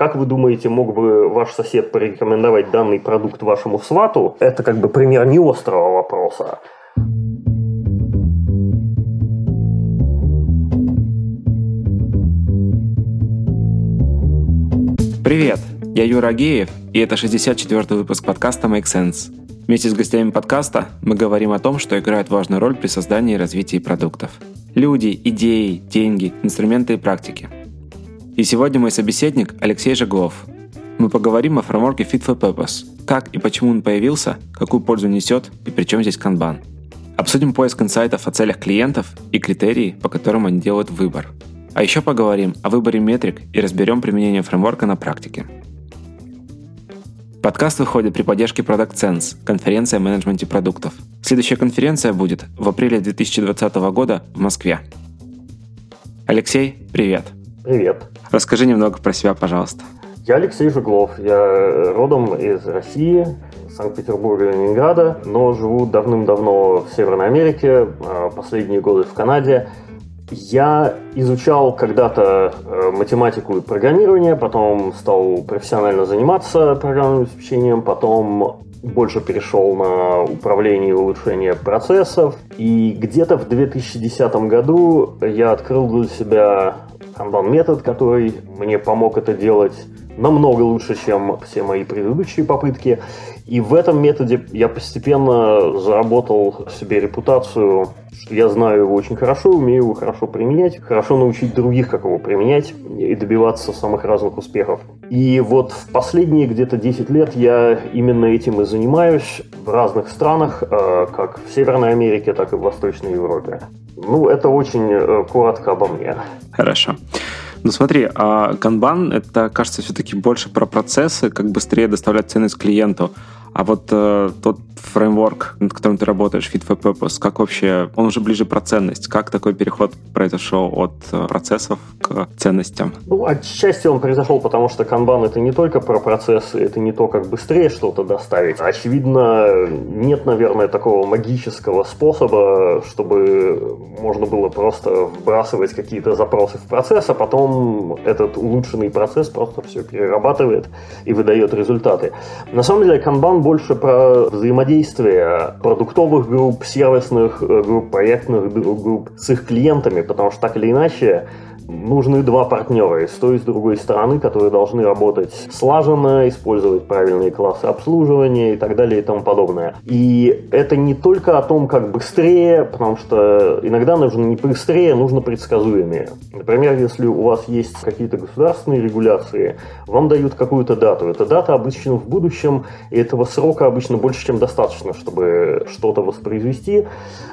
Как вы думаете, мог бы ваш сосед порекомендовать данный продукт вашему свату? Это как бы пример не острого вопроса. Привет, я Юра Агеев, и это 64-й выпуск подкаста Make Sense. Вместе с гостями подкаста мы говорим о том, что играет важную роль при создании и развитии продуктов. Люди, идеи, деньги, инструменты и практики. И сегодня мой собеседник Алексей Жеглов. Мы поговорим о фреймворке Fit for Purpose, как и почему он появился, какую пользу несет и при чем здесь канбан. Обсудим поиск инсайтов о целях клиентов и критерии, по которым они делают выбор. А еще поговорим о выборе метрик и разберем применение фреймворка на практике. Подкаст выходит при поддержке Product Sense, конференция о менеджменте продуктов. Следующая конференция будет в апреле 2020 года в Москве. Алексей, привет. Привет. Расскажи немного про себя, пожалуйста. Я Алексей Жуглов. Я родом из России, Санкт-Петербурга и Ленинграда, но живу давным-давно в Северной Америке, а последние годы в Канаде. Я изучал когда-то э, математику и программирование, потом стал профессионально заниматься программным обеспечением, потом больше перешел на управление и улучшение процессов. И где-то в 2010 году я открыл для себя Kanban метод, который мне помог это делать намного лучше, чем все мои предыдущие попытки. И в этом методе я постепенно заработал себе репутацию, что я знаю его очень хорошо, умею его хорошо применять, хорошо научить других, как его применять и добиваться самых разных успехов. И вот в последние где-то 10 лет я именно этим и занимаюсь в разных странах, э, как в Северной Америке, так и в Восточной Европе. Ну, это очень э, коротко обо мне. Хорошо. Ну смотри, а Kanban это, кажется, все-таки больше про процессы, как быстрее доставлять ценность клиенту. А вот э, тот фреймворк, над которым ты работаешь, Fit for Purpose, как вообще, он уже ближе про ценность. Как такой переход произошел от э, процессов к ценностям? Ну, отчасти он произошел, потому что Kanban это не только про процессы, это не то, как быстрее что-то доставить. Очевидно, нет, наверное, такого магического способа, чтобы можно было просто вбрасывать какие-то запросы в процесс, а потом этот улучшенный процесс просто все перерабатывает и выдает результаты. На самом деле, Больше про взаимодействие продуктовых групп, сервисных э, групп, проектных групп с их клиентами, потому что так или иначе нужны два партнера с той и с другой стороны, которые должны работать слаженно, использовать правильные классы обслуживания и так далее и тому подобное. И это не только о том, как быстрее, потому что иногда нужно не быстрее, нужно предсказуемее. Например, если у вас есть какие-то государственные регуляции, вам дают какую-то дату. Эта дата обычно в будущем, и этого срока обычно больше, чем достаточно, чтобы что-то воспроизвести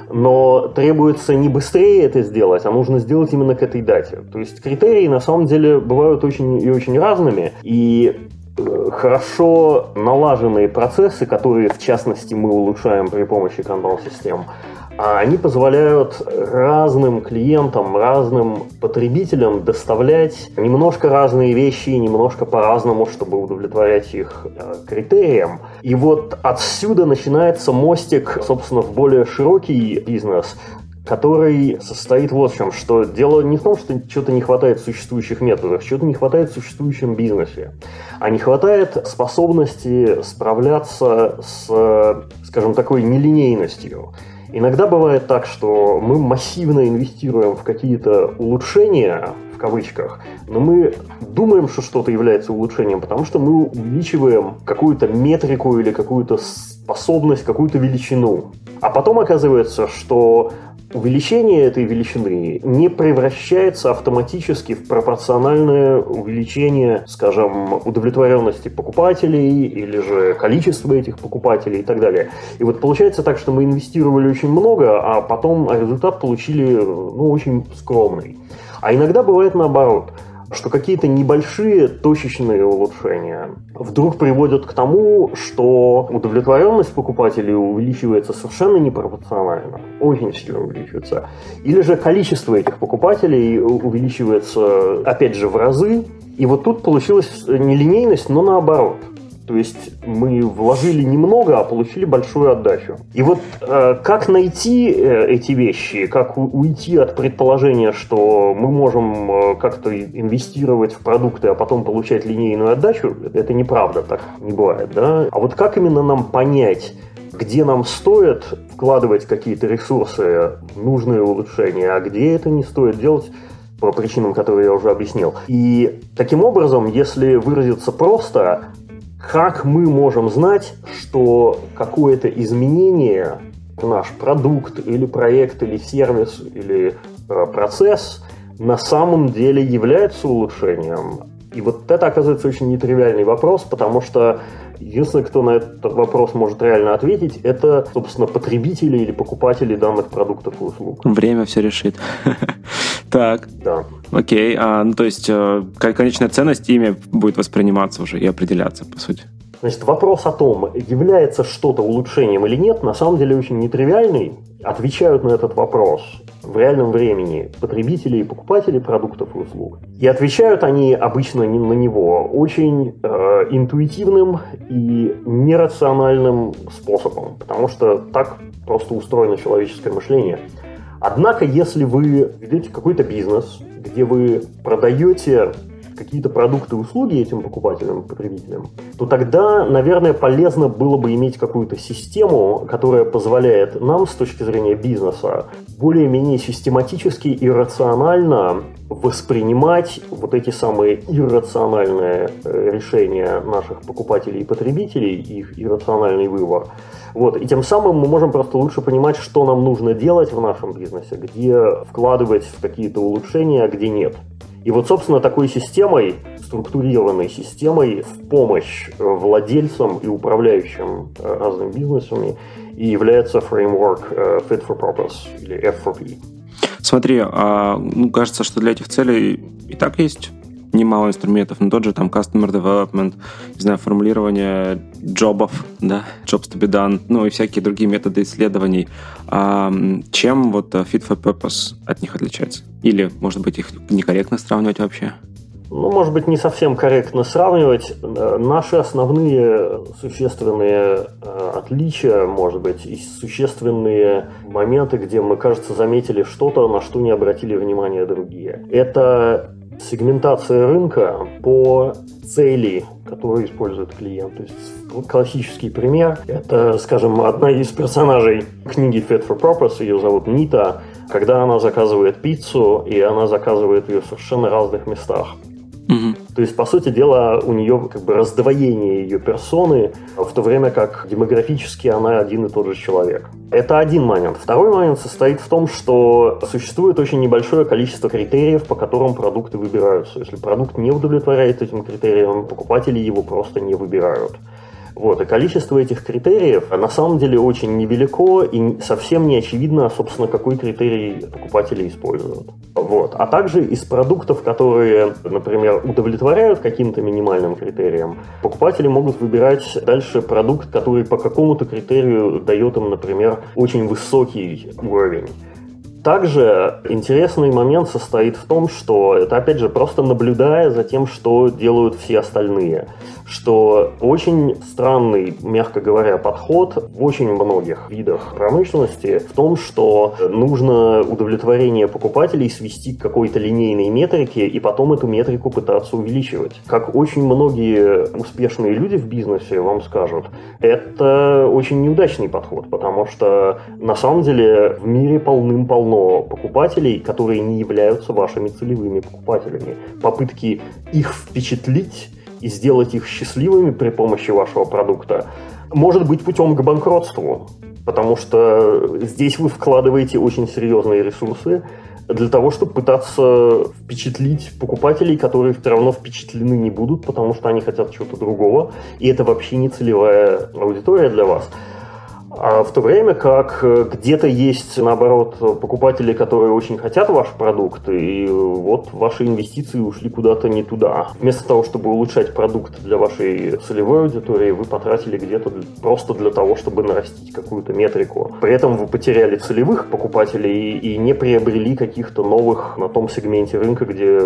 но требуется не быстрее это сделать, а нужно сделать именно к этой дате. То есть критерии на самом деле бывают очень и очень разными, и э, хорошо налаженные процессы, которые в частности мы улучшаем при помощи канбан-систем, а они позволяют разным клиентам, разным потребителям доставлять немножко разные вещи, немножко по-разному, чтобы удовлетворять их э, критериям. И вот отсюда начинается мостик, собственно, в более широкий бизнес, который состоит вот в чем, что дело не в том, что что-то не хватает в существующих методах, что-то не хватает в существующем бизнесе, а не хватает способности справляться с, скажем, такой нелинейностью. Иногда бывает так, что мы массивно инвестируем в какие-то улучшения, в кавычках, но мы думаем, что что-то является улучшением, потому что мы увеличиваем какую-то метрику или какую-то способность, какую-то величину. А потом оказывается, что увеличение этой величины не превращается автоматически в пропорциональное увеличение, скажем, удовлетворенности покупателей или же количества этих покупателей и так далее. И вот получается так, что мы инвестировали очень много, а потом результат получили ну, очень скромный. А иногда бывает наоборот – что какие-то небольшие точечные улучшения вдруг приводят к тому, что удовлетворенность покупателей увеличивается совершенно непропорционально, очень сильно увеличивается. Или же количество этих покупателей увеличивается, опять же, в разы. И вот тут получилась нелинейность, но наоборот. То есть мы вложили немного, а получили большую отдачу. И вот э, как найти э, эти вещи, как уйти от предположения, что мы можем э, как-то инвестировать в продукты, а потом получать линейную отдачу, это неправда, так не бывает. Да? А вот как именно нам понять, где нам стоит вкладывать какие-то ресурсы, нужные улучшения, а где это не стоит делать, по причинам, которые я уже объяснил. И таким образом, если выразиться просто, как мы можем знать, что какое-то изменение наш продукт или проект или сервис или э, процесс на самом деле является улучшением? И вот это, оказывается, очень нетривиальный вопрос, потому что единственный, кто на этот вопрос может реально ответить, это, собственно, потребители или покупатели данных продуктов и услуг. Время все решит. Так. Да. Окей. А, ну, то есть э, конечная ценность ими будет восприниматься уже и определяться, по сути. Значит, вопрос о том, является что-то улучшением или нет, на самом деле очень нетривиальный. Отвечают на этот вопрос в реальном времени потребители и покупатели продуктов и услуг. И отвечают они обычно не на него очень э, интуитивным и нерациональным способом, потому что так просто устроено человеческое мышление. Однако, если вы ведете какой-то бизнес, где вы продаете какие-то продукты и услуги этим покупателям, потребителям, то тогда, наверное, полезно было бы иметь какую-то систему, которая позволяет нам с точки зрения бизнеса более-менее систематически и рационально воспринимать вот эти самые иррациональные э, решения наших покупателей и потребителей, их иррациональный выбор. Вот. И тем самым мы можем просто лучше понимать, что нам нужно делать в нашем бизнесе, где вкладывать в какие-то улучшения, а где нет. И вот, собственно, такой системой, структурированной системой в помощь владельцам и управляющим э, разными бизнесами и является фреймворк э, Fit for Purpose или F4P. Смотри, а, ну, кажется, что для этих целей и так есть немало инструментов, но тот же там customer development, не знаю, формулирование джобов, да, jobs to be done, ну и всякие другие методы исследований. А чем вот fit for purpose от них отличается? Или, может быть, их некорректно сравнивать вообще? Ну, может быть, не совсем корректно сравнивать. Наши основные существенные э, отличия, может быть, и существенные моменты, где мы, кажется, заметили что-то, на что не обратили внимания другие. Это сегментация рынка по цели, которую использует клиент. То есть классический пример – это, скажем, одна из персонажей книги Fit for Purpose, ее зовут Нита, когда она заказывает пиццу, и она заказывает ее в совершенно разных местах. Угу. То есть, по сути дела, у нее как бы раздвоение ее персоны, в то время как демографически она один и тот же человек. Это один момент. Второй момент состоит в том, что существует очень небольшое количество критериев, по которым продукты выбираются. Если продукт не удовлетворяет этим критериям, покупатели его просто не выбирают. Вот, и количество этих критериев на самом деле очень невелико и совсем не очевидно, собственно, какой критерий покупатели используют. Вот. А также из продуктов, которые, например, удовлетворяют каким-то минимальным критериям, покупатели могут выбирать дальше продукт, который по какому-то критерию дает им, например, очень высокий уровень. Также интересный момент состоит в том, что это, опять же, просто наблюдая за тем, что делают все остальные. Что очень странный, мягко говоря, подход в очень многих видах промышленности в том, что нужно удовлетворение покупателей свести к какой-то линейной метрике и потом эту метрику пытаться увеличивать. Как очень многие успешные люди в бизнесе вам скажут, это очень неудачный подход, потому что на самом деле в мире полным-полно полно покупателей, которые не являются вашими целевыми покупателями. Попытки их впечатлить и сделать их счастливыми при помощи вашего продукта может быть путем к банкротству, потому что здесь вы вкладываете очень серьезные ресурсы для того, чтобы пытаться впечатлить покупателей, которые все равно впечатлены не будут, потому что они хотят чего-то другого, и это вообще не целевая аудитория для вас. А в то время как э, где-то есть, наоборот, покупатели, которые очень хотят ваш продукт, и вот ваши инвестиции ушли куда-то не туда. Вместо того, чтобы улучшать продукт для вашей целевой аудитории, вы потратили где-то просто для того, чтобы нарастить какую-то метрику. При этом вы потеряли целевых покупателей и не приобрели каких-то новых на том сегменте рынка, где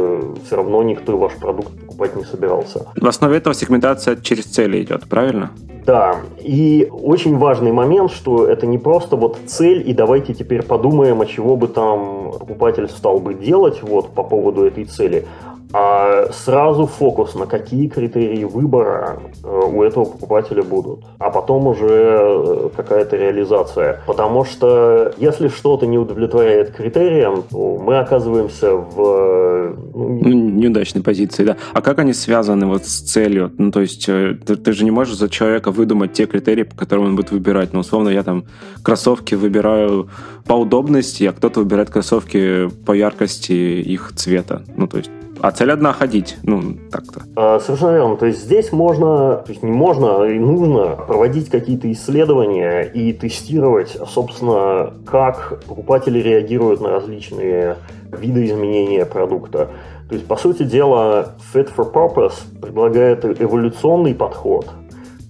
все равно никто ваш продукт покупать не собирался. В основе этого сегментация через цели идет, правильно? Да, и очень важный момент, что это не просто вот цель, и давайте теперь подумаем, а чего бы там покупатель стал бы делать вот по поводу этой цели, а сразу фокус на какие критерии выбора э, у этого покупателя будут, а потом уже э, какая-то реализация. Потому что если что-то не удовлетворяет критериям, то мы оказываемся в... Ну, ну, неудачной позиции, да. А как они связаны вот с целью? Ну, то есть э, ты, ты же не можешь за человека выдумать те критерии, по которым он будет выбирать. Ну, условно, я там кроссовки выбираю по удобности, а кто-то выбирает кроссовки по яркости их цвета. Ну, то есть а цель одна ходить, ну, так-то. А, совершенно верно. То есть здесь можно, то есть не можно, а и нужно проводить какие-то исследования и тестировать, собственно, как покупатели реагируют на различные виды изменения продукта. То есть, по сути дела, Fit for Purpose предлагает эволюционный подход,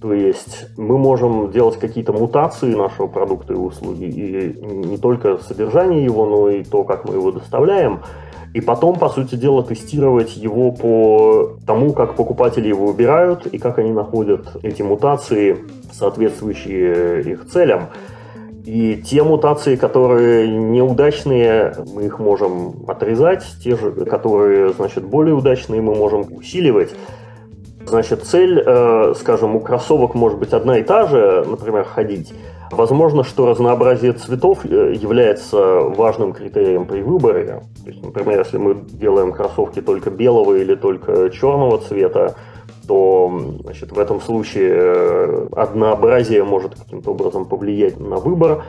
то есть мы можем делать какие-то мутации нашего продукта и услуги, и не только содержание его, но и то, как мы его доставляем и потом, по сути дела, тестировать его по тому, как покупатели его выбирают и как они находят эти мутации, соответствующие их целям. И те мутации, которые неудачные, мы их можем отрезать, те же, которые, значит, более удачные, мы можем усиливать. Значит, цель, э, скажем, у кроссовок может быть одна и та же, например, ходить, Возможно, что разнообразие цветов э, является важным критерием при выборе. То есть, например, если мы делаем кроссовки только белого или только черного цвета, то значит, в этом случае э, однообразие может каким-то образом повлиять на выбор,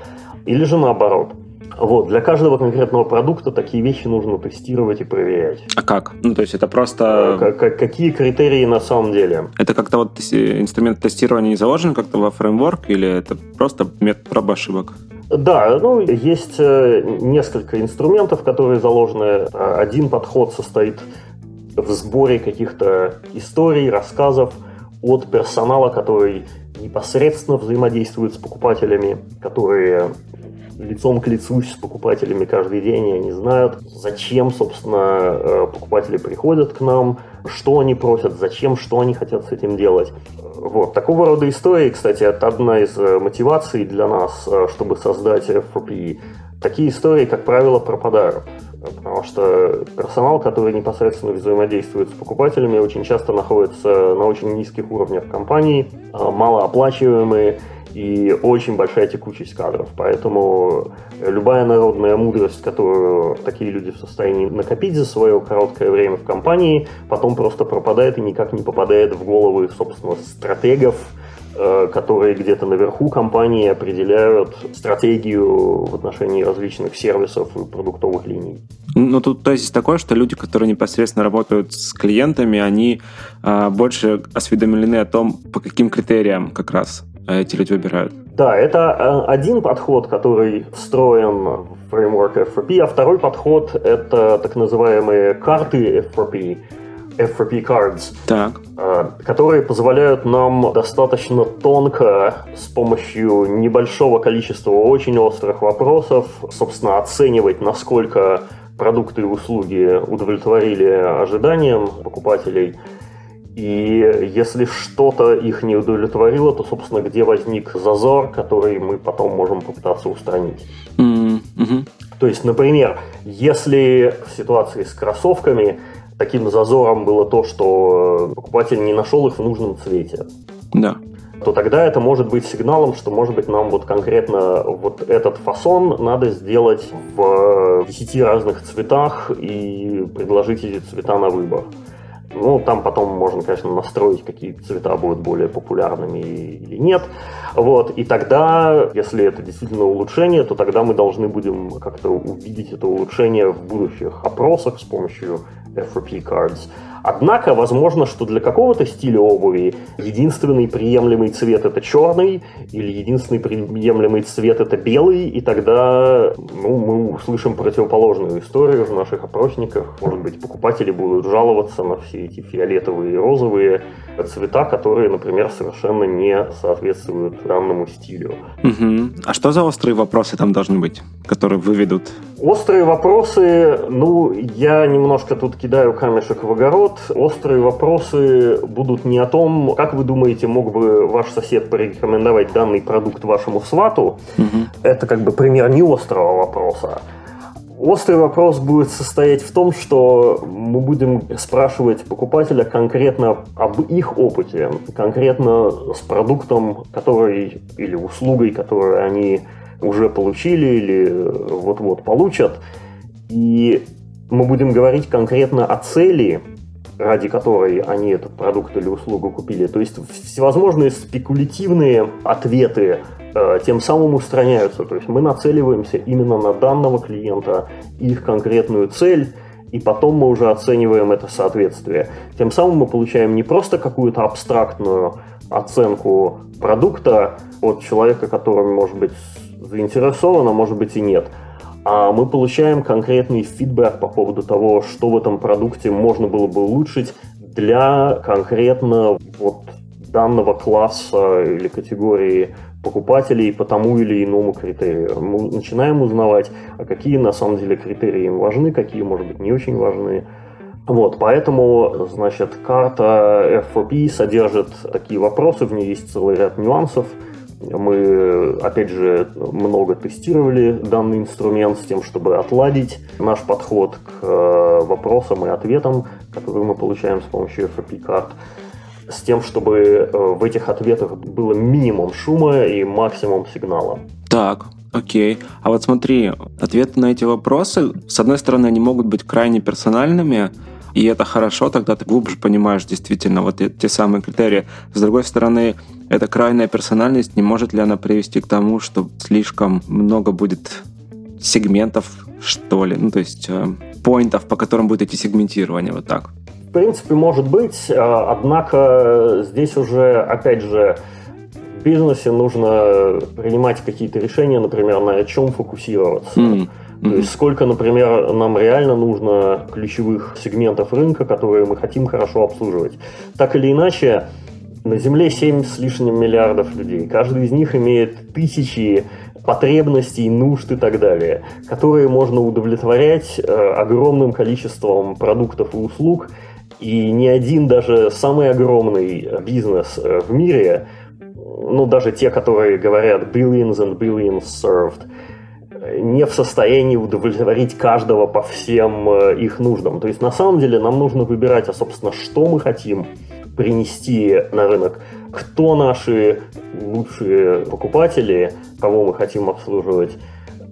или же наоборот – вот, для каждого конкретного продукта такие вещи нужно тестировать и проверять. А как? Ну, то есть это просто... Как, как, какие критерии на самом деле? Это как-то вот инструмент тестирования не заложен как-то во фреймворк или это просто метод проб ошибок? Да, ну, есть э, несколько инструментов, которые заложены. Один подход состоит в сборе каких-то историй, рассказов от персонала, который непосредственно взаимодействует с покупателями, которые лицом к лицу с покупателями каждый день, и они знают, зачем, собственно, э, покупатели приходят к нам, что они просят, зачем, что они хотят с этим делать. Вот. Такого рода истории, кстати, это одна из э, мотиваций для нас, э, чтобы создать FRP. Такие истории, как правило, пропадают. Потому что персонал, который непосредственно взаимодействует с покупателями, очень часто находится на очень низких уровнях компании, малооплачиваемые, и очень большая текучесть кадров. Поэтому любая народная мудрость, которую такие люди в состоянии накопить за свое короткое время в компании, потом просто пропадает и никак не попадает в головы, собственно, стратегов, э, которые где-то наверху компании определяют стратегию в отношении различных сервисов и продуктовых линий. Ну, тут тезис такой, что люди, которые непосредственно работают с клиентами, они а, больше осведомлены о том, по каким критериям как раз эти люди выбирают? Да, это э, один подход, который встроен в фреймворк FRP, а второй подход — это так называемые карты FRP, FRP cards, так. Э, которые позволяют нам достаточно тонко с помощью небольшого количества очень острых вопросов, собственно, оценивать, насколько продукты и услуги удовлетворили ожиданиям покупателей – и если что-то их не удовлетворило, то, собственно, где возник зазор, который мы потом можем попытаться устранить. Mm-hmm. То есть, например, если в ситуации с кроссовками таким зазором было то, что покупатель не нашел их в нужном цвете, да. то тогда это может быть сигналом, что, может быть, нам вот конкретно вот этот фасон надо сделать в 10 разных цветах и предложить эти цвета на выбор. Ну, там потом можно, конечно, настроить, какие цвета будут более популярными или нет. Вот. И тогда, если это действительно улучшение, то тогда мы должны будем как-то увидеть это улучшение в будущих опросах с помощью FRP cards. Однако, возможно, что для какого-то стиля обуви единственный приемлемый цвет это черный, или единственный приемлемый цвет это белый, и тогда ну, мы услышим противоположную историю в наших опросниках. Может быть, покупатели будут жаловаться на все эти фиолетовые и розовые цвета, которые, например, совершенно не соответствуют данному стилю. Угу. А что за острые вопросы там должны быть, которые выведут? Острые вопросы, ну, я немножко тут кидаю камешек в огород. Острые вопросы будут не о том, как вы думаете, мог бы ваш сосед порекомендовать данный продукт вашему свату. Угу. Это как бы пример не острого вопроса. Острый вопрос будет состоять в том, что мы будем спрашивать покупателя конкретно об их опыте, конкретно с продуктом, который или услугой, которую они уже получили или вот-вот получат. И мы будем говорить конкретно о цели, ради которой они этот продукт или услугу купили. То есть всевозможные спекулятивные ответы тем самым устраняются. То есть мы нацеливаемся именно на данного клиента, их конкретную цель, и потом мы уже оцениваем это соответствие. Тем самым мы получаем не просто какую-то абстрактную оценку продукта от человека, который может быть заинтересован, а может быть и нет, а мы получаем конкретный фидбэк по поводу того, что в этом продукте можно было бы улучшить для конкретно вот данного класса или категории покупателей по тому или иному критерию. Мы начинаем узнавать, а какие на самом деле критерии им важны, какие, может быть, не очень важны. Вот, поэтому, значит, карта F4P содержит такие вопросы, в ней есть целый ряд нюансов. Мы, опять же, много тестировали данный инструмент с тем, чтобы отладить наш подход к э, вопросам и ответам, которые мы получаем с помощью FRP карт с тем, чтобы э, в этих ответах было минимум шума и максимум сигнала. Так, Окей. А вот смотри, ответы на эти вопросы, с одной стороны, они могут быть крайне персональными, и это хорошо, тогда ты глубже понимаешь действительно вот те самые критерии. С другой стороны, эта крайняя персональность, не может ли она привести к тому, что слишком много будет сегментов, что ли, ну то есть э, по которым будет идти сегментирование, вот так? В принципе, может быть, а, однако здесь уже, опять же, в бизнесе нужно принимать какие-то решения, например, на чем фокусироваться. Mm-hmm. То есть сколько, например, нам реально нужно ключевых сегментов рынка, которые мы хотим хорошо обслуживать. Так или иначе, на Земле 7 с лишним миллиардов людей. Каждый из них имеет тысячи потребностей, нужд и так далее, которые можно удовлетворять э, огромным количеством продуктов и услуг – и ни один даже самый огромный бизнес э, в мире, ну даже те, которые говорят billions and billions served, не в состоянии удовлетворить каждого по всем э, их нуждам. То есть на самом деле нам нужно выбирать, а собственно, что мы хотим принести на рынок, кто наши лучшие покупатели, кого мы хотим обслуживать,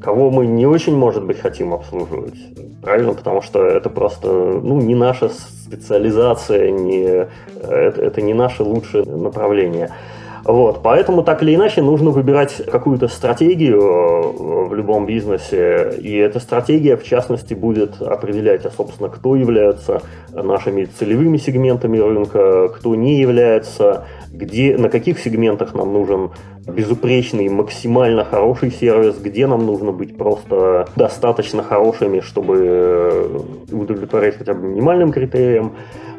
кого мы не очень, может быть, хотим обслуживать. Правильно? Потому что это просто ну, не наша специализация, не, это, это не наше лучшее направление. Вот, поэтому так или иначе нужно выбирать какую-то стратегию э, в любом бизнесе, и эта стратегия, в частности, будет определять, а, собственно, кто является нашими целевыми сегментами рынка, кто не является, где, на каких сегментах нам нужен безупречный, максимально хороший сервис, где нам нужно быть просто достаточно хорошими, чтобы э, удовлетворять хотя бы минимальным критериям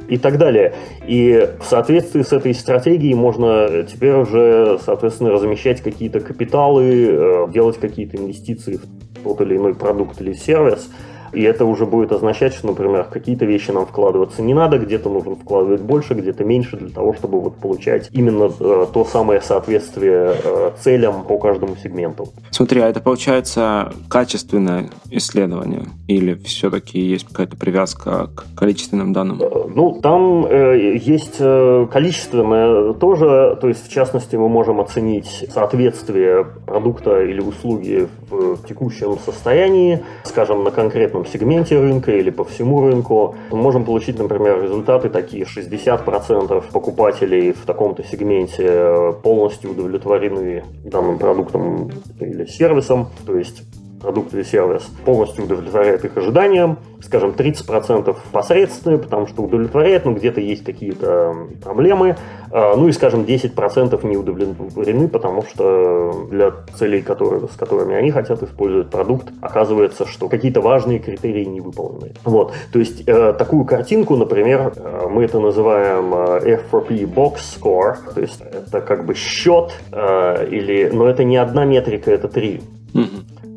и так далее. И в соответствии с этой стратегией можно теперь уже, соответственно, размещать какие-то капиталы, э, делать какие-то инвестиции в тот или иной продукт или сервис – и это уже будет означать, что, например, какие-то вещи нам вкладываться не надо, где-то нужно вкладывать больше, где-то меньше для того, чтобы вот получать именно э, то самое соответствие э, целям по каждому сегменту. Смотри, а это получается качественное исследование или все-таки есть какая-то привязка к количественным данным? Э, ну, там э, есть э, количественное тоже, то есть в частности мы можем оценить соответствие продукта или услуги в, в текущем состоянии, скажем, на конкретном конкретном сегменте рынка или по всему рынку. Мы можем получить, например, результаты такие. 60% покупателей в таком-то сегменте полностью удовлетворены данным продуктом или сервисом. То есть продукт или сервис полностью удовлетворяет их ожиданиям, скажем, 30% посредственные, потому что удовлетворяет, но где-то есть какие-то проблемы, а, ну и, скажем, 10% не удовлетворены, потому что для целей, которые, с которыми они хотят использовать продукт, оказывается, что какие-то важные критерии не выполнены. Вот. То есть э, такую картинку, например, э, мы это называем э, F4P Box Score, то есть это как бы счет, или, но это не одна метрика, это три.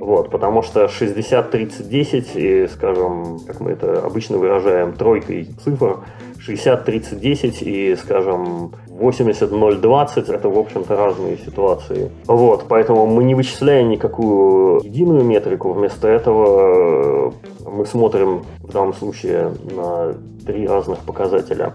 Вот, потому что 60, 30, 10 и, скажем, как мы это обычно выражаем, тройкой цифр, 60, 30, 10 и, скажем, 80, 0, 20 это, в общем-то, разные ситуации. Вот, поэтому мы не вычисляем никакую единую метрику, вместо этого мы смотрим в данном случае на три разных показателя.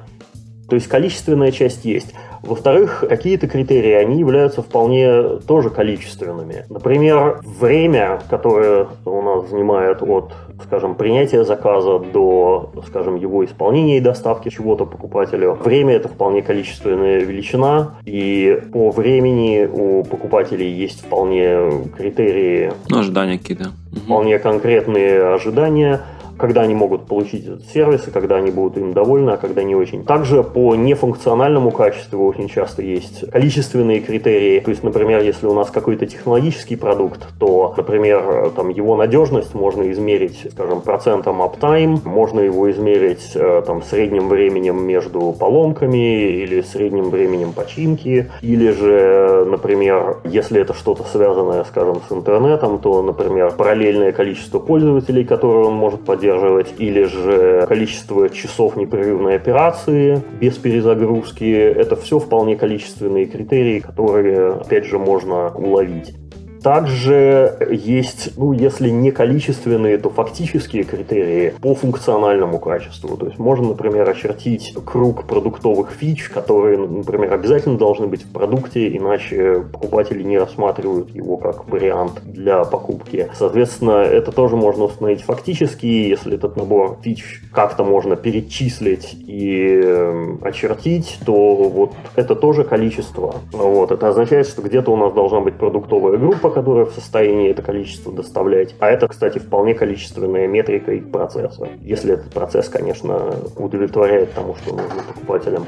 То есть количественная часть есть. Во-вторых, какие-то критерии, они являются вполне тоже количественными. Например, время, которое у нас занимает от, скажем, принятия заказа до, скажем, его исполнения и доставки чего-то покупателю. Время это вполне количественная величина, и по времени у покупателей есть вполне критерии. Ну, ожидания какие-то. Вполне конкретные ожидания когда они могут получить этот сервис, и когда они будут им довольны, а когда не очень. Также по нефункциональному качеству очень часто есть количественные критерии. То есть, например, если у нас какой-то технологический продукт, то, например, там, его надежность можно измерить, скажем, процентом uptime, можно его измерить э, там, средним временем между поломками или средним временем починки, или же, например, если это что-то связанное, скажем, с интернетом, то, например, параллельное количество пользователей, которые он может поддерживать, поддерживать, или же количество часов непрерывной операции без перезагрузки. Это все вполне количественные критерии, которые, опять же, можно уловить. Также есть, ну, если не количественные, то фактические критерии по функциональному качеству. То есть можно, например, очертить круг продуктовых фич, которые, например, обязательно должны быть в продукте, иначе покупатели не рассматривают его как вариант для покупки. Соответственно, это тоже можно установить фактически, если этот набор фич как-то можно перечислить и эм, очертить, то вот это тоже количество. Вот, это означает, что где-то у нас должна быть продуктовая группа, которая в состоянии это количество доставлять. А это, кстати, вполне количественная метрика и процесса. Если этот процесс, конечно, удовлетворяет тому, что нужно покупателям.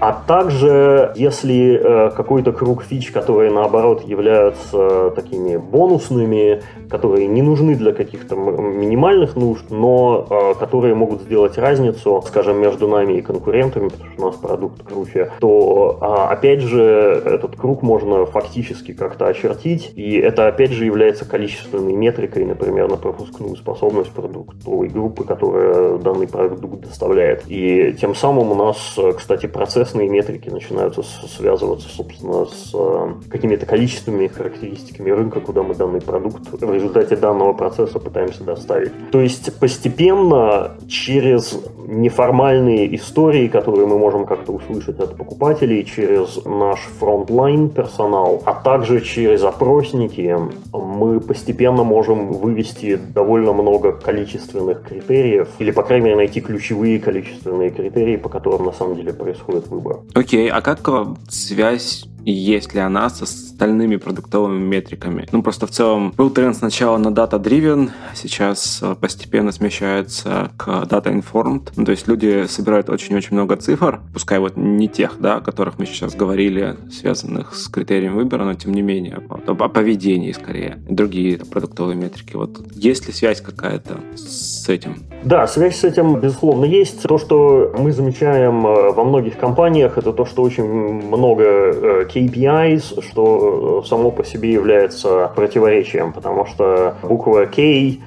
А также, если э, какой-то круг фич, которые наоборот являются такими бонусными, которые не нужны для каких-то минимальных нужд, но э, которые могут сделать разницу, скажем, между нами и конкурентами, потому что у нас продукт круче, то э, опять же этот круг можно фактически как-то очертить, и это опять же является количественной метрикой, например, на пропускную способность продуктовой группы, которая данный продукт доставляет. И тем самым у нас, кстати, процесс процессные метрики начинаются связываться, собственно, с э, какими-то количественными характеристиками рынка, куда мы данный продукт в результате данного процесса пытаемся доставить. То есть постепенно через неформальные истории, которые мы можем как-то услышать от покупателей, через наш frontline персонал, а также через опросники, мы постепенно можем вывести довольно много количественных критериев, или, по крайней мере, найти ключевые количественные критерии, по которым на самом деле происходит выбор. Окей, а как э, связь есть ли она с остальными продуктовыми метриками. Ну, просто в целом был тренд сначала на data-driven, сейчас э, постепенно смещается к data-informed. Ну, то есть люди собирают очень-очень много цифр, пускай вот не тех, да, о которых мы сейчас говорили, связанных с критерием выбора, но тем не менее о, поведении скорее, другие продуктовые метрики. Вот есть ли связь какая-то с этим? Да, связь с этим, безусловно, есть. То, что мы замечаем э, во многих компаниях, это то, что очень много э, KPIs, что само по себе является противоречием, потому что буква K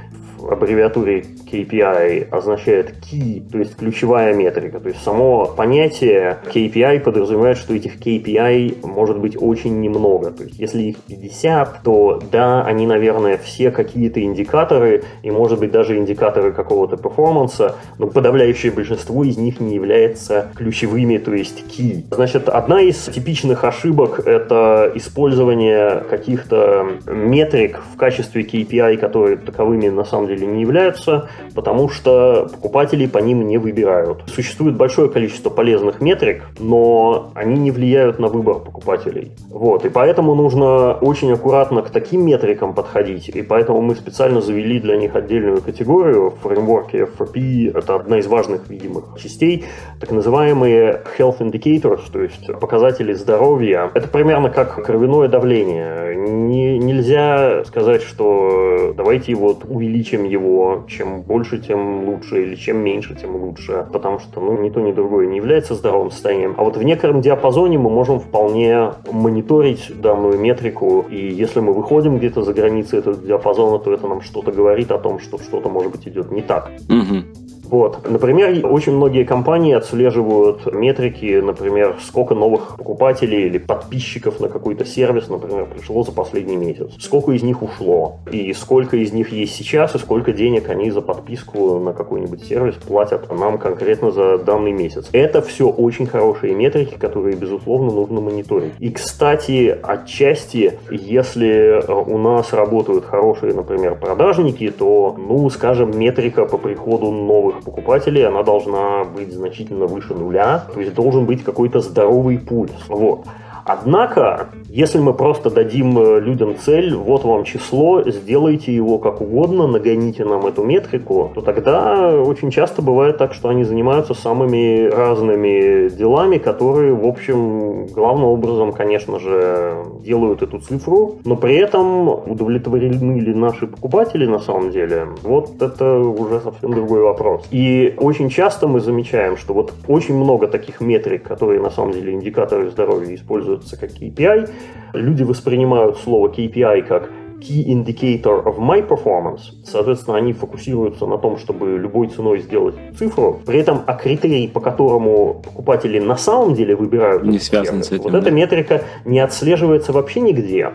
аббревиатуре KPI означает key, то есть ключевая метрика. То есть само понятие KPI подразумевает, что этих KPI может быть очень немного. То есть если их 50, то да, они, наверное, все какие-то индикаторы, и может быть даже индикаторы какого-то перформанса, но подавляющее большинство из них не является ключевыми, то есть key. Значит, одна из типичных ошибок — это использование каких-то метрик в качестве KPI, которые таковыми на самом деле покупатели не являются, потому что покупатели по ним не выбирают. Существует большое количество полезных метрик, но они не влияют на выбор покупателей. Вот, и поэтому нужно очень аккуратно к таким метрикам подходить, и поэтому мы специально завели для них отдельную категорию в фреймворке FRP, это одна из важных видимых частей, так называемые health indicators, то есть показатели здоровья. Это примерно как кровяное давление. Не, нельзя сказать, что давайте вот увеличим его, чем больше, тем лучше, или чем меньше, тем лучше, потому что ну, ни то, ни другое не является здоровым состоянием. А вот в некотором диапазоне мы можем вполне мониторить данную метрику, и если мы выходим где-то за границы этого диапазона, то это нам что-то говорит о том, что что-то, может быть, идет не так. Угу. Вот. Например, очень многие компании отслеживают метрики, например, сколько новых покупателей или подписчиков на какой-то сервис, например, пришло за последний месяц. Сколько из них ушло, и сколько из них есть сейчас, и сколько денег они за подписку на какой-нибудь сервис платят нам конкретно за данный месяц. Это все очень хорошие метрики, которые, безусловно, нужно мониторить. И, кстати, отчасти, если у нас работают хорошие, например, продажники, то, ну, скажем, метрика по приходу новых покупателей, она должна быть значительно выше нуля, то есть должен быть какой-то здоровый пульс. Вот. Однако, если мы просто дадим э, людям цель, вот вам число, сделайте его как угодно, нагоните нам эту метрику, то тогда очень часто бывает так, что они занимаются самыми разными делами, которые, в общем, главным образом, конечно же, делают эту цифру, но при этом удовлетворены ли наши покупатели на самом деле, вот это уже совсем другой вопрос. И очень часто мы замечаем, что вот очень много таких метрик, которые на самом деле индикаторы здоровья используют используется как KPI. Люди воспринимают слово KPI как Key Indicator of My Performance. Соответственно, они фокусируются на том, чтобы любой ценой сделать цифру. При этом, а критерий, по которому покупатели на самом деле выбирают не связан с этим, вот да? эта метрика не отслеживается вообще нигде.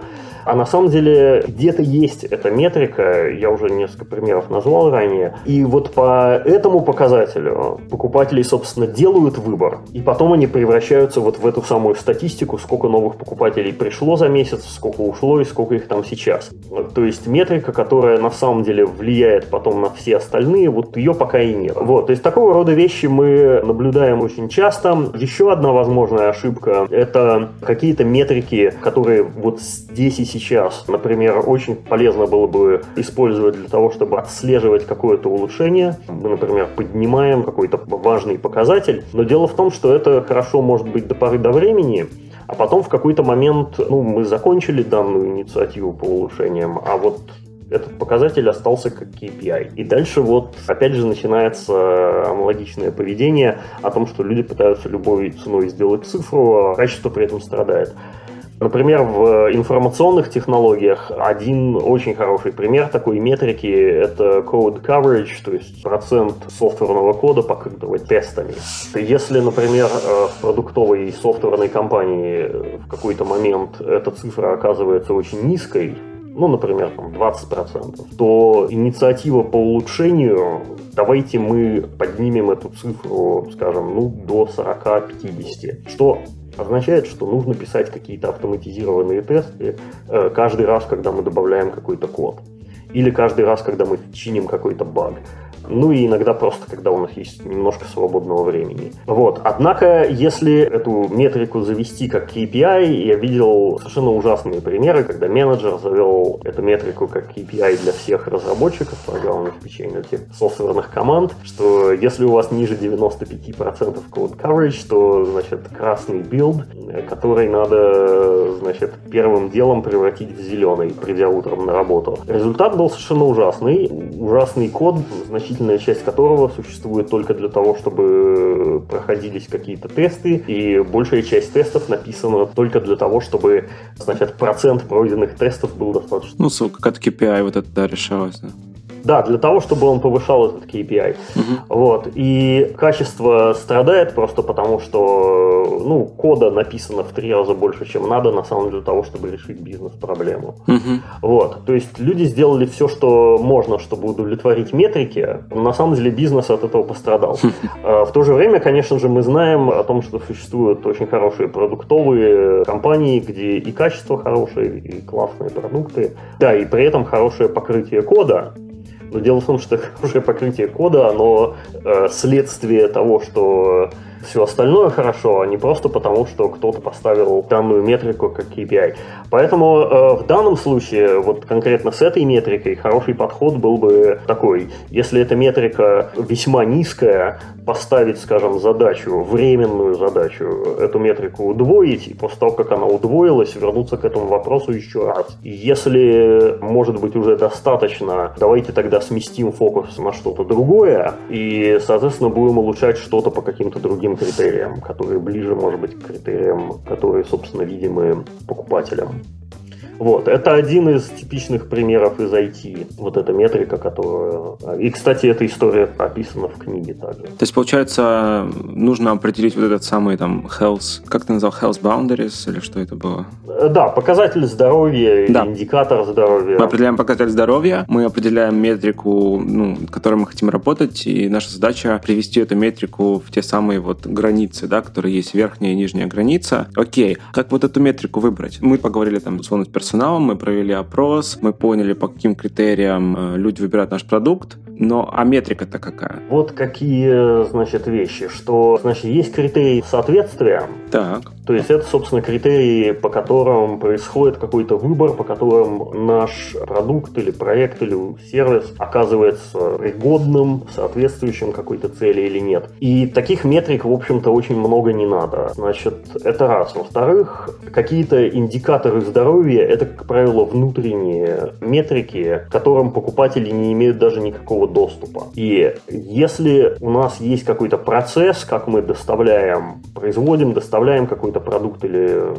А на самом деле где-то есть эта метрика, я уже несколько примеров назвал ранее. И вот по этому показателю покупатели, собственно, делают выбор. И потом они превращаются вот в эту самую статистику, сколько новых покупателей пришло за месяц, сколько ушло и сколько их там сейчас. То есть метрика, которая на самом деле влияет потом на все остальные, вот ее пока и нет. Вот, то есть такого рода вещи мы наблюдаем очень часто. Еще одна возможная ошибка – это какие-то метрики, которые вот здесь и сейчас, например, очень полезно было бы использовать для того, чтобы отслеживать какое-то улучшение. Мы, например, поднимаем какой-то важный показатель, но дело в том, что это хорошо может быть до поры до времени, а потом в какой-то момент ну, мы закончили данную инициативу по улучшениям, а вот этот показатель остался как KPI. И дальше вот опять же начинается аналогичное поведение о том, что люди пытаются любой ценой сделать цифру, а качество при этом страдает. Например, в информационных технологиях один очень хороший пример такой метрики – это code coverage, то есть процент софтверного кода, покрытого тестами. Если, например, э, в продуктовой софтверной компании в какой-то момент эта цифра оказывается очень низкой, ну, например, там 20%, то инициатива по улучшению, давайте мы поднимем эту цифру, скажем, ну, до 40-50, что означает, что нужно писать какие-то автоматизированные тесты э, каждый раз, когда мы добавляем какой-то код. Или каждый раз, когда мы чиним какой-то баг. Ну и иногда просто, когда у нас есть немножко свободного времени. Вот. Однако, если эту метрику завести как KPI, я видел совершенно ужасные примеры, когда менеджер завел эту метрику как KPI для всех разработчиков программного обеспечения, тех софтверных команд, что если у вас ниже 95% code coverage, то, значит, красный build, который надо, значит, первым делом превратить в зеленый, придя утром на работу. Результат был совершенно ужасный. Ужасный код, значит, значительная часть которого существует только для того, чтобы проходились какие-то тесты, и большая часть тестов написана только для того, чтобы, значит, процент пройденных тестов был достаточно. Ну, как от KPI вот это, да, решалось, да. Да, для того, чтобы он повышал этот KPI. Угу. Вот. И качество страдает просто потому, что ну, кода написано в три раза больше, чем надо, на самом деле, для того, чтобы решить бизнес-проблему. Угу. Вот. То есть люди сделали все, что можно, чтобы удовлетворить метрики. На самом деле бизнес от этого пострадал. А, в то же время, конечно же, мы знаем о том, что существуют очень хорошие продуктовые компании, где и качество хорошее, и классные продукты. Да, и при этом хорошее покрытие кода. Но дело в том, что хорошее покрытие кода, оно э, следствие того, что все остальное хорошо, а не просто потому, что кто-то поставил данную метрику как KPI. Поэтому э, в данном случае, вот конкретно с этой метрикой, хороший подход был бы такой. Если эта метрика весьма низкая, поставить, скажем, задачу, временную задачу, эту метрику удвоить, и после того, как она удвоилась, вернуться к этому вопросу еще раз. Если, может быть, уже достаточно, давайте тогда сместим фокус на что-то другое, и, соответственно, будем улучшать что-то по каким-то другим критериям, которые ближе, может быть, к критериям, которые, собственно, видимы покупателям. Вот, это один из типичных примеров из IT. Вот эта метрика, которая... И, кстати, эта история описана в книге также. То есть, получается, нужно определить вот этот самый там health... Как ты назвал? Health boundaries? Или что это было? Э, да, показатель здоровья, да. индикатор здоровья. Мы определяем показатель здоровья, мы определяем метрику, ну, которой мы хотим работать, и наша задача привести эту метрику в те самые вот границы, да, которые есть верхняя и нижняя граница. Окей, как вот эту метрику выбрать? Мы поговорили там, условно, с персоналом, мы провели опрос, мы поняли, по каким критериям э, люди выбирают наш продукт, но а метрика-то какая? Вот какие, значит, вещи, что, значит, есть критерии соответствия. Так. То есть это, собственно, критерии, по которым происходит какой-то выбор, по которым наш продукт или проект или сервис оказывается пригодным, соответствующим какой-то цели или нет. И таких метрик, в общем-то, очень много не надо. Значит, это раз. Во-вторых, какие-то индикаторы здоровья – это, как правило, внутренние метрики, которым покупатели не имеют даже никакого доступа. И если у нас есть какой-то процесс, как мы доставляем, производим, доставляем какой-то продукт или э,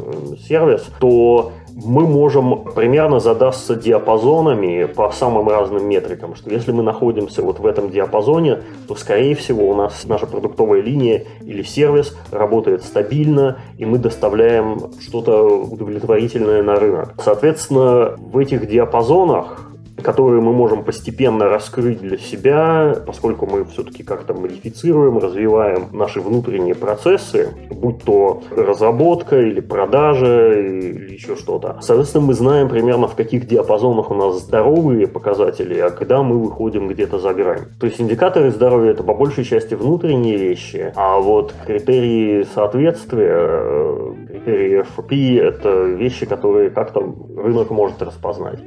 сервис, то мы можем примерно задаться диапазонами по самым разным метрикам, что если мы находимся вот в этом диапазоне, то, скорее всего, у нас наша продуктовая линия или сервис работает стабильно, и мы доставляем что-то удовлетворительное на рынок. Соответственно, в этих диапазонах которые мы можем постепенно раскрыть для себя, поскольку мы все-таки как-то модифицируем, развиваем наши внутренние процессы, будь то разработка или продажа или еще что-то. Соответственно, мы знаем примерно в каких диапазонах у нас здоровые показатели, а когда мы выходим где-то за грань. То есть индикаторы здоровья это по большей части внутренние вещи, а вот критерии соответствия, критерии FP это вещи, которые как-то рынок может распознать.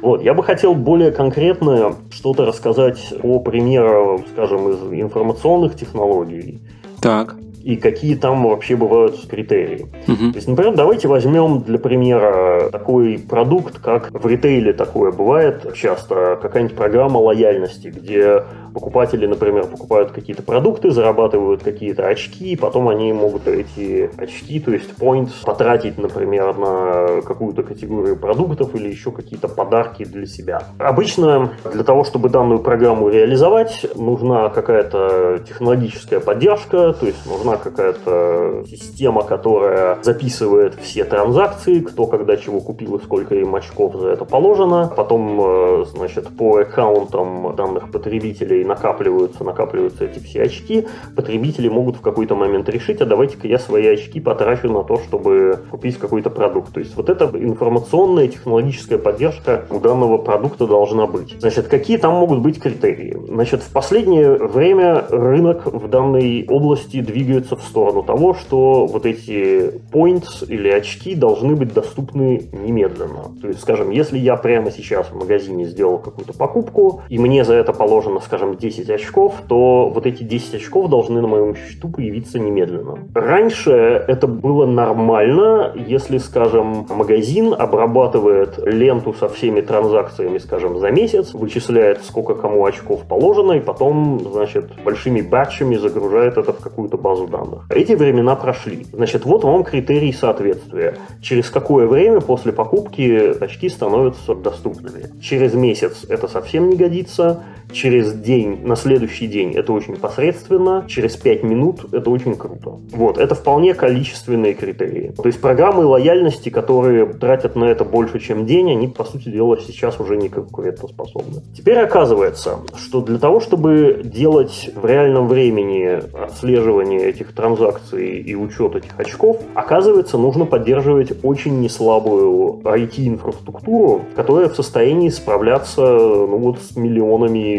Вот, я бы хотел более конкретно что-то рассказать о примерах, скажем, из информационных технологий. Так и какие там вообще бывают критерии. Угу. То есть, например, давайте возьмем для примера такой продукт, как в ритейле такое бывает часто, какая-нибудь программа лояльности, где покупатели, например, покупают какие-то продукты, зарабатывают какие-то очки, и потом они могут эти очки, то есть points, потратить, например, на какую-то категорию продуктов или еще какие-то подарки для себя. Обычно для того, чтобы данную программу реализовать, нужна какая-то технологическая поддержка, то есть нужна какая-то система, которая записывает все транзакции, кто когда чего купил и сколько им очков за это положено. Потом, э, значит, по аккаунтам данных потребителей накапливаются, накапливаются эти все очки, потребители могут в какой-то момент решить, а давайте-ка я свои очки потрачу на то, чтобы купить какой-то продукт. То есть вот эта информационная технологическая поддержка у данного продукта должна быть. Значит, какие там могут быть критерии? Значит, в последнее время рынок в данной области двигается в сторону того, что вот эти points или очки должны быть доступны немедленно. То есть, скажем, если я прямо сейчас в магазине сделал какую-то покупку, и мне за это положено, скажем, 10 очков, то вот эти 10 очков должны на моем счету появиться немедленно. Раньше это было нормально, если, скажем, магазин обрабатывает ленту со всеми транзакциями, скажем, за месяц, вычисляет, сколько кому очков положено, и потом, значит, большими батчами загружает это в какую-то базу данных. Эти времена прошли. Значит, вот вам критерий соответствия. Через какое время после покупки очки становятся доступными. Через месяц это совсем не годится, через день, на следующий день это очень посредственно, через 5 минут это очень круто. Вот, это вполне количественные критерии. То есть программы лояльности, которые тратят на это больше, чем день, они, по сути дела, сейчас уже не конкурентоспособны. Теперь оказывается, что для того, чтобы делать в реальном времени отслеживание этих транзакций и учет этих очков, оказывается, нужно поддерживать очень неслабую IT-инфраструктуру, которая в состоянии справляться ну, вот, с миллионами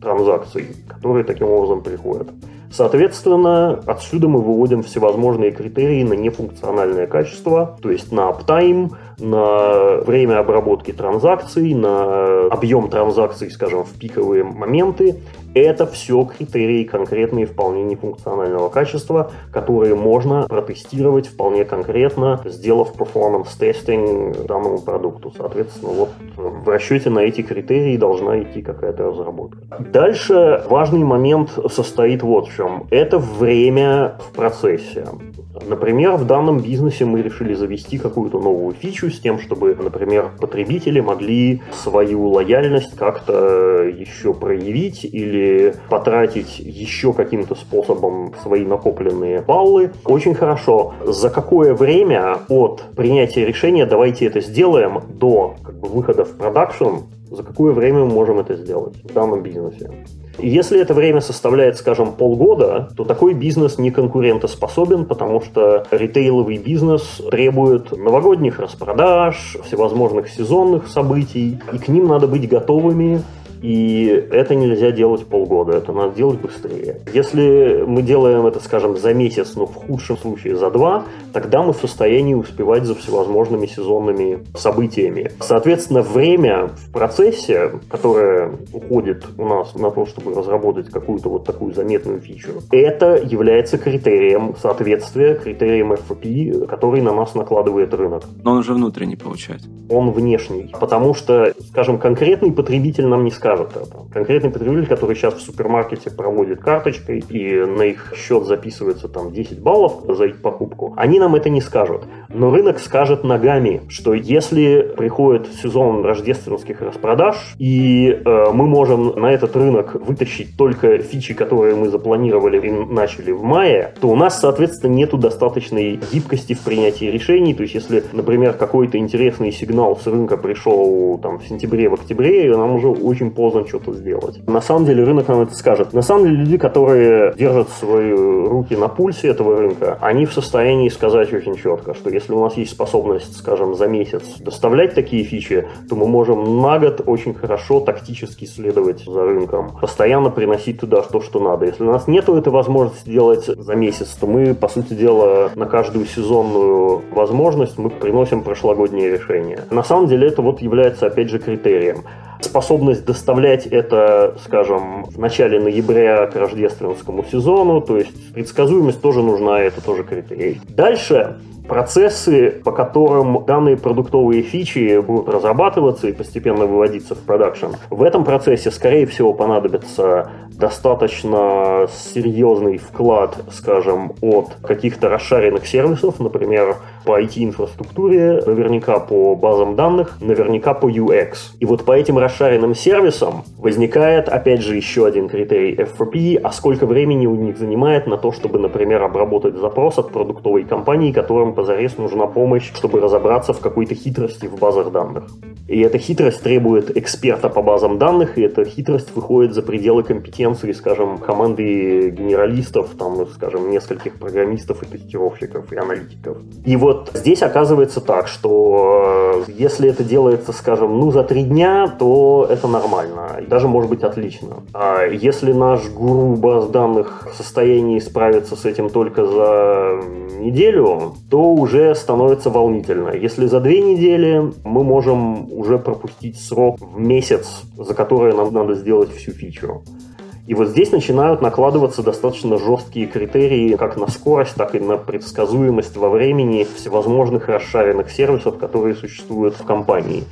транзакций, которые таким образом приходят. Соответственно, отсюда мы выводим всевозможные критерии на нефункциональное качество, то есть на uptime, на время обработки транзакций, на объем транзакций, скажем, в пиковые моменты. Это все критерии конкретные вполне нефункционального качества, которые можно протестировать вполне конкретно, сделав performance testing данному продукту. Соответственно, вот в расчете на эти критерии должна идти какая-то разработка. Дальше важный момент состоит вот в чем. Это время в процессе. Например, в данном бизнесе мы решили завести какую-то новую фичу с тем, чтобы, например, потребители могли свою лояльность как-то еще проявить или потратить еще каким-то способом свои накопленные баллы. Очень хорошо. За какое время от принятия решения давайте это сделаем до как бы, выхода в продакшн, за какое время мы можем это сделать в данном бизнесе? Если это время составляет, скажем, полгода, то такой бизнес не конкурентоспособен, потому что ритейловый бизнес требует новогодних распродаж, всевозможных сезонных событий, и к ним надо быть готовыми и это нельзя делать полгода, это надо делать быстрее. Если мы делаем это, скажем, за месяц, ну, в худшем случае за два, тогда мы в состоянии успевать за всевозможными сезонными событиями. Соответственно, время в процессе, которое уходит у нас на то, чтобы разработать какую-то вот такую заметную фичу, это является критерием соответствия, критерием FFP, который на нас накладывает рынок. Но он уже внутренний получается. Он внешний, потому что, скажем, конкретный потребитель нам не скажет, скажут это. Конкретный потребитель, который сейчас в супермаркете проводит карточкой и на их счет записывается там 10 баллов за их покупку, они нам это не скажут. Но рынок скажет ногами, что если приходит сезон рождественских распродаж, и э, мы можем на этот рынок вытащить только фичи, которые мы запланировали и начали в мае, то у нас, соответственно, нету достаточной гибкости в принятии решений. То есть, если, например, какой-то интересный сигнал с рынка пришел там в сентябре, в октябре, нам уже очень поздно что-то сделать. На самом деле рынок нам это скажет. На самом деле люди, которые держат свои руки на пульсе этого рынка, они в состоянии сказать очень четко, что если у нас есть способность, скажем, за месяц доставлять такие фичи, то мы можем на год очень хорошо тактически следовать за рынком, постоянно приносить туда то, что надо. Если у нас нет этой возможности делать за месяц, то мы, по сути дела, на каждую сезонную возможность мы приносим прошлогодние решения. На самом деле это вот является, опять же, критерием способность доставлять это, скажем, в начале ноября к рождественскому сезону, то есть предсказуемость тоже нужна, это тоже критерий. Дальше процессы, по которым данные продуктовые фичи будут разрабатываться и постепенно выводиться в продакшн. В этом процессе, скорее всего, понадобится достаточно серьезный вклад, скажем, от каких-то расшаренных сервисов, например, по IT-инфраструктуре, наверняка по базам данных, наверняка по UX. И вот по этим расшаренным сервисам возникает, опять же, еще один критерий FRP, а сколько времени у них занимает на то, чтобы, например, обработать запрос от продуктовой компании, которым позарез нужна помощь, чтобы разобраться в какой-то хитрости в базах данных. И эта хитрость требует эксперта по базам данных, и эта хитрость выходит за пределы компетенции, скажем, команды генералистов, там, скажем, нескольких программистов и тестировщиков, и аналитиков. И вот здесь оказывается так, что э, если это делается, скажем, ну, за три дня, то это нормально, и даже может быть отлично. А если наш гуру баз данных в состоянии справиться с этим только за неделю, то уже становится волнительно. Если за две недели мы можем уже пропустить срок в месяц, за который нам надо сделать всю фичу. И вот здесь начинают накладываться достаточно жесткие критерии как на скорость, так и на предсказуемость во времени всевозможных расшаренных сервисов, которые существуют в компании.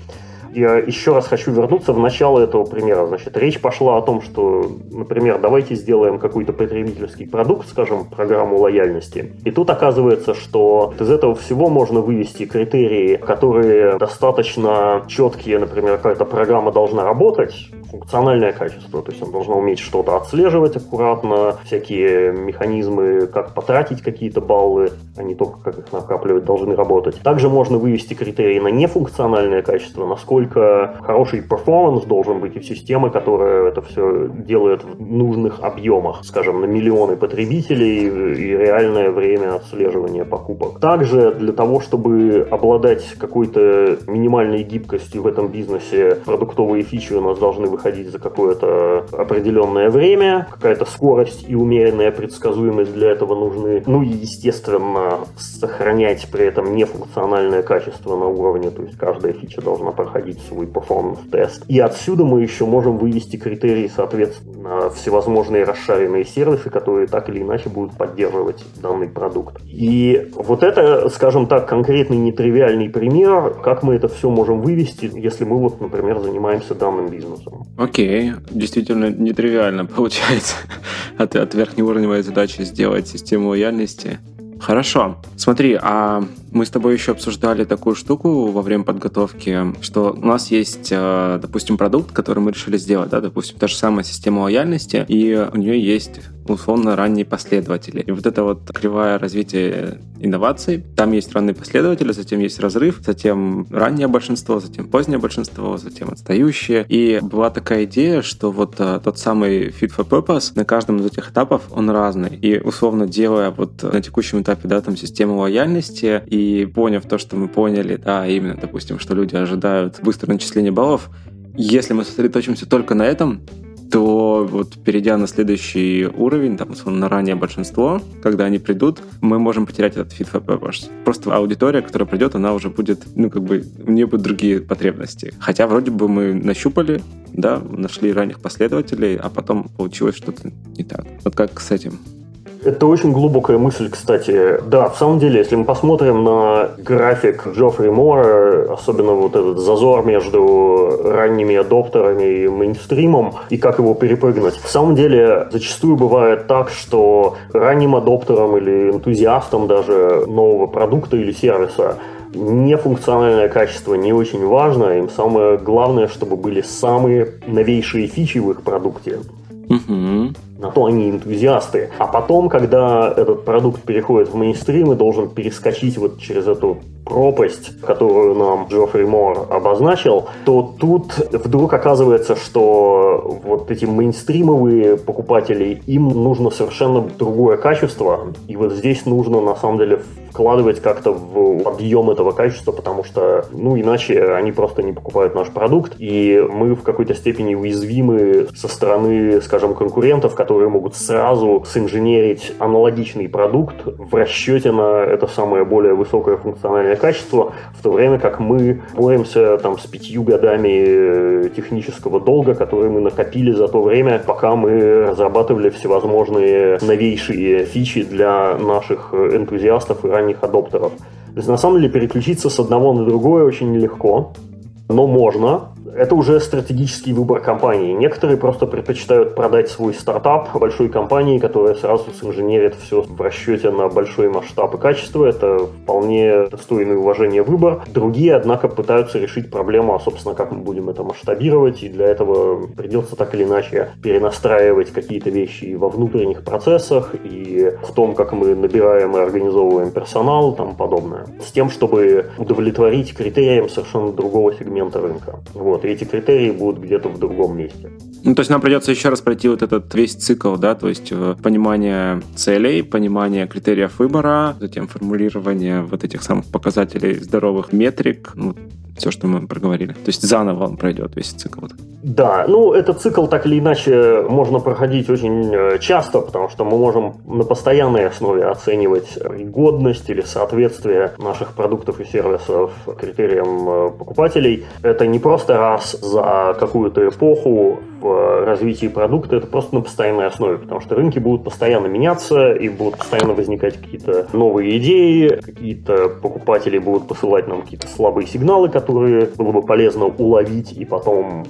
Я еще раз хочу вернуться в начало этого примера. Значит, речь пошла о том, что, например, давайте сделаем какой-то потребительский продукт, скажем, программу лояльности. И тут оказывается, что из этого всего можно вывести критерии, которые достаточно четкие, например, какая-то программа должна работать, функциональное качество, то есть он должен уметь что-то отслеживать аккуратно, всякие механизмы, как потратить какие-то баллы, а не только как их накапливать, должны работать. Также можно вывести критерии на нефункциональное качество, насколько хороший перформанс должен быть у системы, которая это все делает в нужных объемах, скажем, на миллионы потребителей и реальное время отслеживания покупок. Также для того, чтобы обладать какой-то минимальной гибкостью в этом бизнесе, продуктовые фичи у нас должны выходить за какое-то определенное время, какая-то скорость и умеренная предсказуемость для этого нужны. Ну и, естественно, сохранять при этом нефункциональное качество на уровне, то есть каждая фича должна проходить свой performance-тест. И отсюда мы еще можем вывести критерии, соответственно, всевозможные расшаренные сервисы, которые так или иначе будут поддерживать данный продукт. И вот это, скажем так, конкретный нетривиальный пример, как мы это все можем вывести, если мы вот, например, занимаемся данным бизнесом. Окей, действительно нетривиально получается от, от верхнеуровневой задачи сделать систему лояльности. Хорошо. Смотри, а мы с тобой еще обсуждали такую штуку во время подготовки, что у нас есть, э, допустим, продукт, который мы решили сделать, да, допустим, та же самая система лояльности, и у нее есть условно ранние последователи. И вот это вот кривая развития инноваций, там есть ранние последователи, затем есть разрыв, затем раннее большинство, затем позднее большинство, затем отстающее. И была такая идея, что вот а, тот самый fit for purpose на каждом из этих этапов он разный. И условно делая вот на текущем этапе, да, там систему лояльности и поняв то, что мы поняли, да, именно, допустим, что люди ожидают быстрое начисление баллов, если мы сосредоточимся только на этом, то вот перейдя на следующий уровень, там, на раннее большинство, когда они придут, мы можем потерять этот for purpose. Просто аудитория, которая придет, она уже будет, ну, как бы, у нее будут другие потребности. Хотя вроде бы мы нащупали, да, нашли ранних последователей, а потом получилось что-то не так. Вот как с этим? Это очень глубокая мысль, кстати. Да, в самом деле, если мы посмотрим на график Джоффри Мора, особенно вот этот зазор между ранними адоптерами и мейнстримом, и как его перепрыгнуть. В самом деле, зачастую бывает так, что ранним адоптерам или энтузиастам даже нового продукта или сервиса нефункциональное качество не очень важно. Им самое главное, чтобы были самые новейшие фичи в их продукте. Угу на то они энтузиасты. А потом, когда этот продукт переходит в мейнстрим и должен перескочить вот через эту пропасть, которую нам Джоффри Мор обозначил, то тут вдруг оказывается, что вот эти мейнстримовые покупатели, им нужно совершенно другое качество. И вот здесь нужно на самом деле вкладывать как-то в подъем этого качества, потому что, ну, иначе они просто не покупают наш продукт, и мы в какой-то степени уязвимы со стороны, скажем, конкурентов, которые могут сразу синженерить аналогичный продукт в расчете на это самое более высокое функциональное качество, в то время как мы боремся там с пятью годами э, технического долга, которые мы накопили за то время, пока мы разрабатывали всевозможные новейшие фичи для наших энтузиастов и ранних адоптеров. То есть, на самом деле, переключиться с одного на другое очень нелегко, но можно это уже стратегический выбор компании. Некоторые просто предпочитают продать свой стартап большой компании, которая сразу синженерит все в расчете на большой масштаб и качество. Это вполне достойный уважения выбор. Другие, однако, пытаются решить проблему, а, собственно, как мы будем это масштабировать, и для этого придется так или иначе перенастраивать какие-то вещи во внутренних процессах, и в том, как мы набираем и организовываем персонал, там подобное. С тем, чтобы удовлетворить критериям совершенно другого сегмента рынка. Вот эти критерии будут где-то в другом месте. Ну, то есть нам придется еще раз пройти вот этот весь цикл, да, то есть э, понимание целей, понимание критериев выбора, затем формулирование вот этих самых показателей здоровых метрик, ну, все, что мы проговорили. То есть заново он пройдет весь цикл. Да, ну этот цикл так или иначе можно проходить очень э, часто, потому что мы можем на постоянной основе оценивать годность или соответствие наших продуктов и сервисов критериям э, покупателей. Это не просто раз за какую-то эпоху в развитии продукта, это просто на постоянной основе, потому что рынки будут постоянно меняться и будут постоянно возникать какие-то новые идеи, какие-то покупатели будут посылать нам какие-то слабые сигналы, которые было бы полезно уловить и потом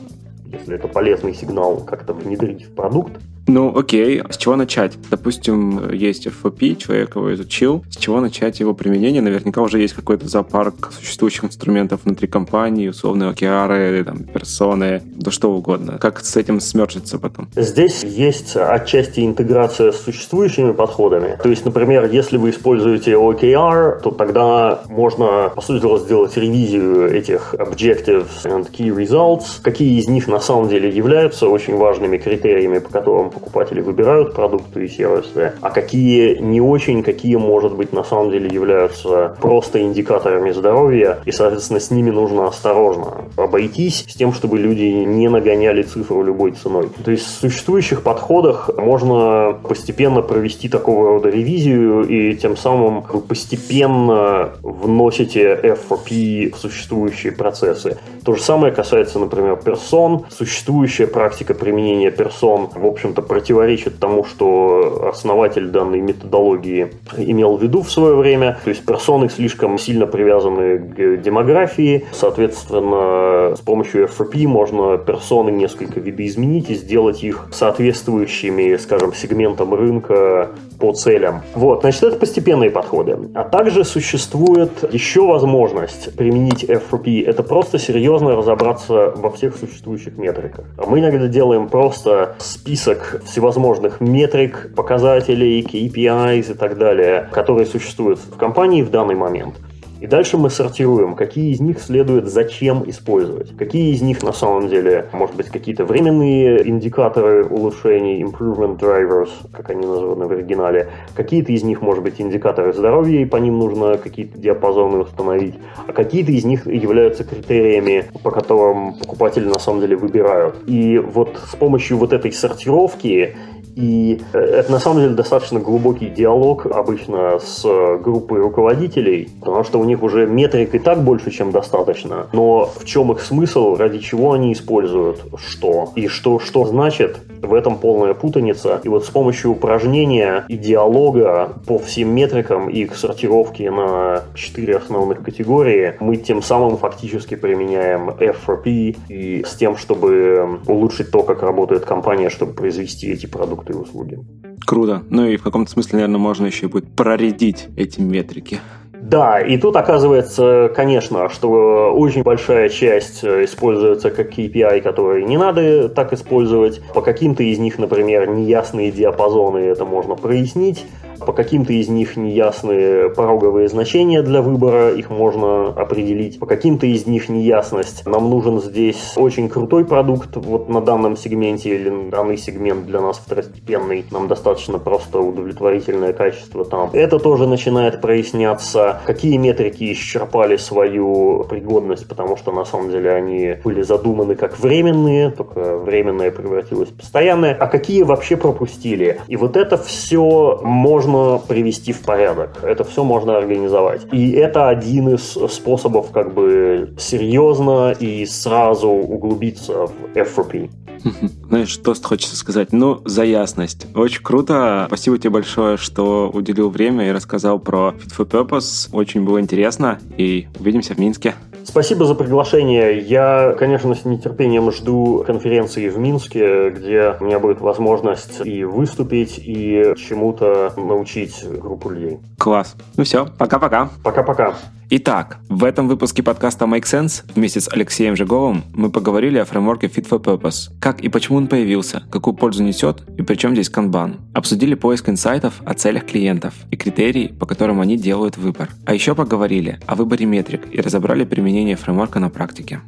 если это полезный сигнал, как-то внедрить в продукт. Ну, окей. С чего начать? Допустим, есть FOP, человек его изучил. С чего начать его применение? Наверняка уже есть какой-то зоопарк существующих инструментов внутри компании, условные океары, там, персоны, да что угодно. Как с этим смерчиться потом? Здесь есть отчасти интеграция с существующими подходами. То есть, например, если вы используете OKR, то тогда можно, по сути дела, сделать ревизию этих objectives and key results, какие из них на самом деле являются очень важными критериями, по которым покупатели выбирают продукты и сервисы, а какие не очень, какие, может быть, на самом деле являются просто индикаторами здоровья, и, соответственно, с ними нужно осторожно обойтись с тем, чтобы люди не нагоняли цифру любой ценой. То есть в существующих подходах можно постепенно провести такого рода ревизию, и тем самым вы постепенно вносите FRP в существующие процессы. То же самое касается, например, персон. Существующая практика применения персон, в общем-то, противоречит тому, что основатель данной методологии имел в виду в свое время. То есть персоны слишком сильно привязаны к демографии. Соответственно, с помощью FRP можно персоны несколько видоизменить и сделать их соответствующими, скажем, сегментам рынка по целям. Вот, значит, это постепенные подходы. А также существует еще возможность применить FRP. Это просто серьезно разобраться во всех существующих метриках. А мы иногда делаем просто список всевозможных метрик, показателей, KPIs и так далее, которые существуют в компании в данный момент. И дальше мы сортируем, какие из них следует зачем использовать. Какие из них на самом деле, может быть, какие-то временные индикаторы улучшений, improvement drivers, как они названы в оригинале. Какие-то из них, может быть, индикаторы здоровья, и по ним нужно какие-то диапазоны установить. А какие-то из них являются критериями, по которым покупатели на самом деле выбирают. И вот с помощью вот этой сортировки и э, это на самом деле достаточно глубокий диалог обычно с группой руководителей, потому что у них уже метрик и так больше, чем достаточно. Но в чем их смысл, ради чего они используют что? И что, что значит, в этом полная путаница. И вот с помощью упражнения и диалога по всем метрикам и их сортировки на четыре основных категории, мы тем самым фактически применяем FRP и с тем, чтобы улучшить то, как работает компания, чтобы произвести эти продукты и услуги. Круто. Ну и в каком-то смысле, наверное, можно еще будет проредить эти метрики. Да, и тут оказывается, конечно, что очень большая часть используется как KPI, которые не надо так использовать. По каким-то из них, например, неясные диапазоны это можно прояснить. По каким-то из них неясные пороговые значения для выбора, их можно определить. По каким-то из них неясность. Нам нужен здесь очень крутой продукт вот на данном сегменте или данный сегмент для нас второстепенный. Нам достаточно просто удовлетворительное качество там. Это тоже начинает проясняться. Какие метрики исчерпали свою пригодность, потому что на самом деле они были задуманы как временные, только временное превратилось в постоянное. А какие вообще пропустили? И вот это все можно привести в порядок. Это все можно организовать. И это один из способов как бы серьезно и сразу углубиться в FRP. Знаешь, что хочется сказать? Ну, за ясность. Очень круто. Спасибо тебе большое, что уделил время и рассказал про Fit for Purpose. Очень было интересно. И увидимся в Минске. Спасибо за приглашение. Я, конечно, с нетерпением жду конференции в Минске, где у меня будет возможность и выступить, и чему-то научить группу людей. Класс. Ну все, пока-пока. Пока-пока. Итак, в этом выпуске подкаста Make Sense вместе с Алексеем Жиговым мы поговорили о фреймворке Fit for Purpose. Как и почему он появился, какую пользу несет и при чем здесь Kanban. Обсудили поиск инсайтов о целях клиентов и критерии, по которым они делают выбор. А еще поговорили о выборе метрик и разобрали применение фреймворка на практике.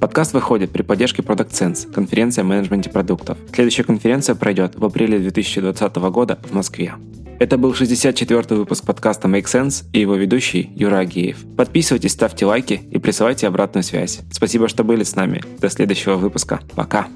Подкаст выходит при поддержке Product Sense, конференция о менеджменте продуктов. Следующая конференция пройдет в апреле 2020 года в Москве. Это был 64-й выпуск подкаста Make Sense и его ведущий Юра Агеев. Подписывайтесь, ставьте лайки и присылайте обратную связь. Спасибо, что были с нами. До следующего выпуска. Пока.